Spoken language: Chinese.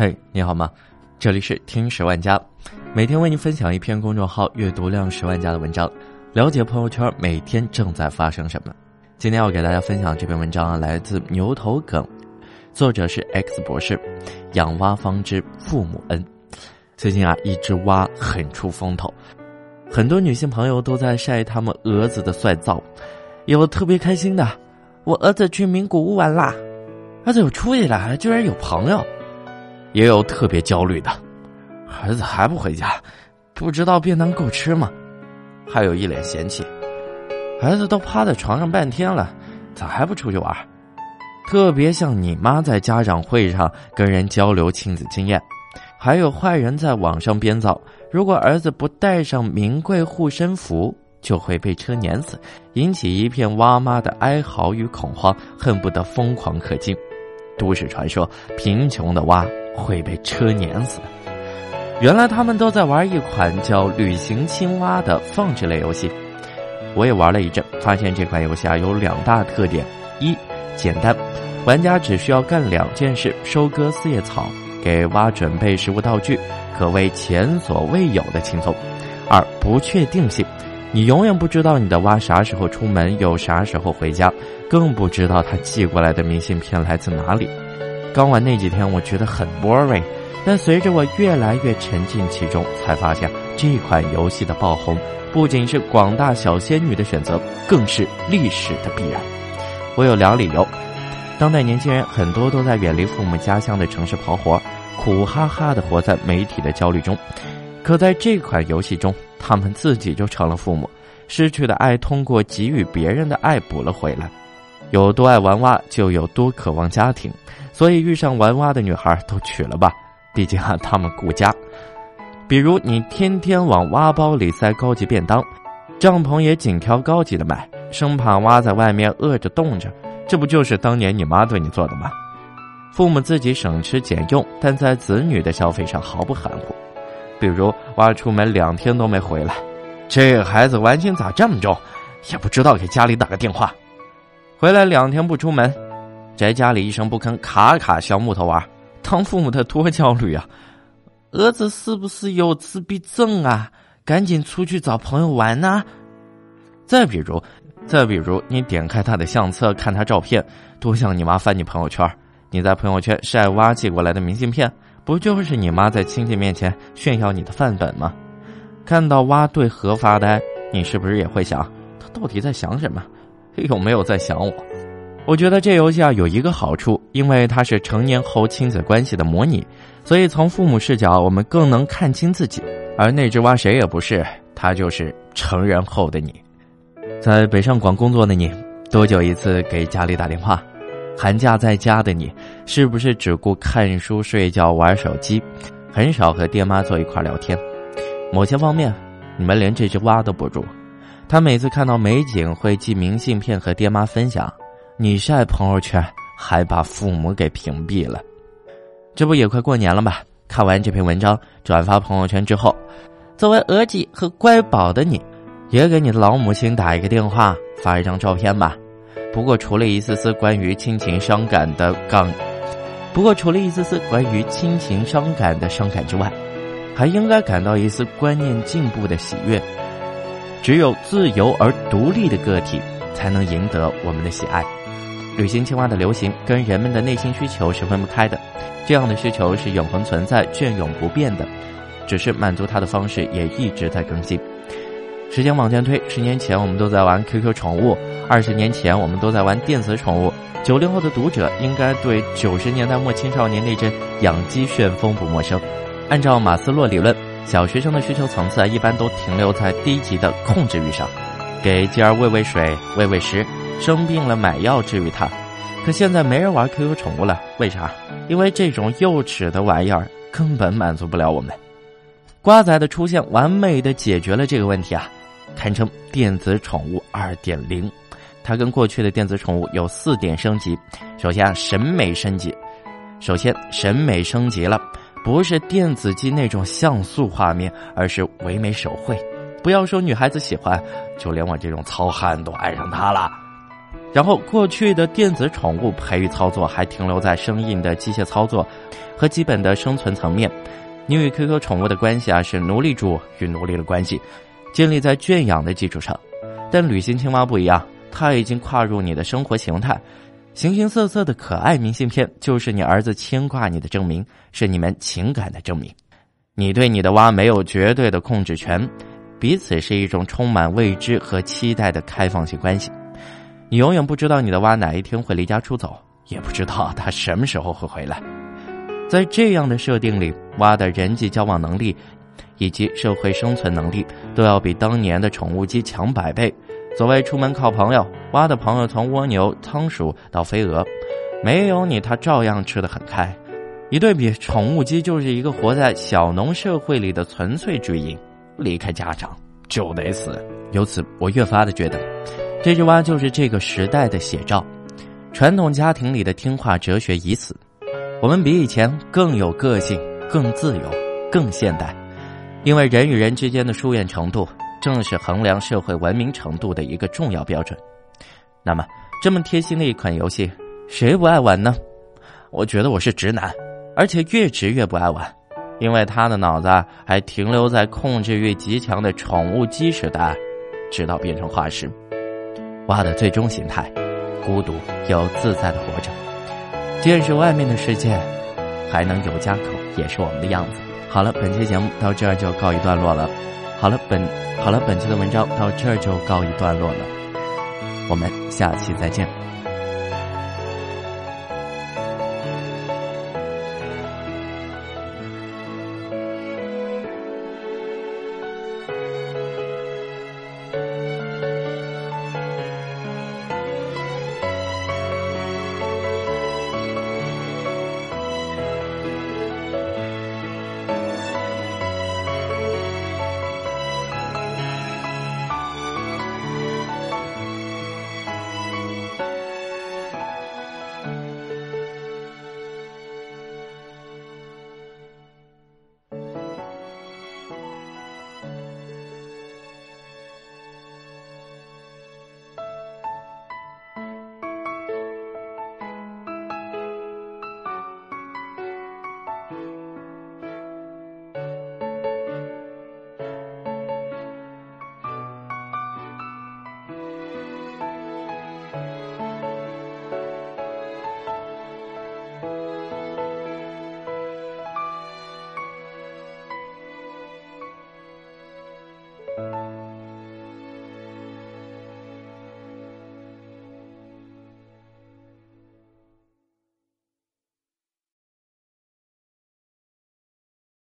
嘿，你好吗？这里是听十万加，每天为你分享一篇公众号阅读量十万加的文章，了解朋友圈每天正在发生什么。今天要给大家分享这篇文章啊，来自牛头梗，作者是 X 博士。养蛙方知父母恩。最近啊，一只蛙很出风头，很多女性朋友都在晒他们儿子的帅照，有特别开心的，我儿子去名古屋玩啦，儿子有出息了，居然有朋友。也有特别焦虑的，儿子还不回家，不知道便当够吃吗？还有一脸嫌弃，儿子都趴在床上半天了，咋还不出去玩？特别像你妈在家长会上跟人交流亲子经验。还有坏人在网上编造，如果儿子不带上名贵护身符，就会被车碾死，引起一片蛙妈的哀嚎与恐慌，恨不得疯狂可敬。都市传说，贫穷的蛙。会被车碾死。原来他们都在玩一款叫《旅行青蛙》的放置类游戏。我也玩了一阵，发现这款游戏啊有两大特点：一、简单，玩家只需要干两件事：收割四叶草，给蛙准备食物道具，可谓前所未有的轻松；二、不确定性，你永远不知道你的蛙啥时候出门，又啥时候回家，更不知道他寄过来的明信片来自哪里。刚玩那几天，我觉得很 boring，但随着我越来越沉浸其中，才发现这款游戏的爆红不仅是广大小仙女的选择，更是历史的必然。我有两理由：当代年轻人很多都在远离父母家乡的城市跑活，苦哈哈的活在媒体的焦虑中；可在这款游戏中，他们自己就成了父母，失去的爱通过给予别人的爱补了回来。有多爱玩蛙，就有多渴望家庭。所以遇上玩蛙的女孩都娶了吧，毕竟啊，他们顾家。比如你天天往蛙包里塞高级便当，帐篷也紧挑高级的买，生怕蛙在外面饿着冻着，这不就是当年你妈对你做的吗？父母自己省吃俭用，但在子女的消费上毫不含糊。比如蛙出门两天都没回来，这孩子玩心咋这么重？也不知道给家里打个电话，回来两天不出门。宅家里一声不吭，卡卡削木头玩，当父母的多焦虑啊！儿子是不是有自闭症啊？赶紧出去找朋友玩呐！再比如，再比如，你点开他的相册，看他照片，多像你妈翻你朋友圈。你在朋友圈晒娃寄过来的明信片，不就是你妈在亲戚面前炫耀你的范本吗？看到蛙对河发呆，你是不是也会想，他到底在想什么？有没有在想我？我觉得这游戏啊有一个好处，因为它是成年后亲子关系的模拟，所以从父母视角，我们更能看清自己。而那只蛙谁也不是，它就是成人后的你。在北上广工作的你，多久一次给家里打电话？寒假在家的你，是不是只顾看书、睡觉、玩手机，很少和爹妈坐一块聊天？某些方面，你们连这只蛙都不如。他每次看到美景，会寄明信片和爹妈分享。你晒朋友圈，还把父母给屏蔽了，这不也快过年了吗？看完这篇文章，转发朋友圈之后，作为儿媳和乖宝的你，也给你的老母亲打一个电话，发一张照片吧。不过除了一丝丝关于亲情伤感的杠，不过除了一丝丝关于亲情伤感的伤感之外，还应该感到一丝观念进步的喜悦。只有自由而独立的个体，才能赢得我们的喜爱。旅行青蛙的流行跟人们的内心需求是分不开的，这样的需求是永恒存在、隽永不变的，只是满足它的方式也一直在更新。时间往前推，十年前我们都在玩 QQ 宠物，二十年前我们都在玩电子宠物。九零后的读者应该对九十年代末青少年那阵养鸡旋风不陌生。按照马斯洛理论，小学生的需求层次，一般都停留在低级的控制欲上，给鸡儿喂喂水、喂喂食。生病了买药治愈它，可现在没人玩 QQ 宠物了，为啥？因为这种幼稚的玩意儿根本满足不了我们。瓜仔的出现完美的解决了这个问题啊，堪称电子宠物二点零。它跟过去的电子宠物有四点升级。首先啊，审美升级。首先审美升级了，不是电子机那种像素画面，而是唯美手绘。不要说女孩子喜欢，就连我这种糙汉都爱上它了。然后，过去的电子宠物培育操作还停留在生硬的机械操作和基本的生存层面。你与 QQ 宠物的关系啊，是奴隶主与奴隶的关系，建立在圈养的基础上。但旅行青蛙不一样，它已经跨入你的生活形态。形形色色的可爱明信片，就是你儿子牵挂你的证明，是你们情感的证明。你对你的蛙没有绝对的控制权，彼此是一种充满未知和期待的开放性关系。你永远不知道你的蛙哪一天会离家出走，也不知道它什么时候会回来。在这样的设定里，蛙的人际交往能力以及社会生存能力都要比当年的宠物鸡强百倍。所谓出门靠朋友，蛙的朋友从蜗牛、仓鼠到飞蛾，没有你它照样吃得很开。一对比，宠物鸡就是一个活在小农社会里的纯粹追鹰，离开家长就得死。由此，我越发的觉得。这只蛙就是这个时代的写照，传统家庭里的听话哲学已死，我们比以前更有个性、更自由、更现代，因为人与人之间的疏远程度，正是衡量社会文明程度的一个重要标准。那么，这么贴心的一款游戏，谁不爱玩呢？我觉得我是直男，而且越直越不爱玩，因为他的脑子还停留在控制欲极强的宠物鸡时代，直到变成化石。蛙的最终形态，孤独又自在的活着，见识外面的世界，还能有家口，也是我们的样子。好了，本期节目到这儿就告一段落了。好了，本好了，本期的文章到这儿就告一段落了。我们下期再见。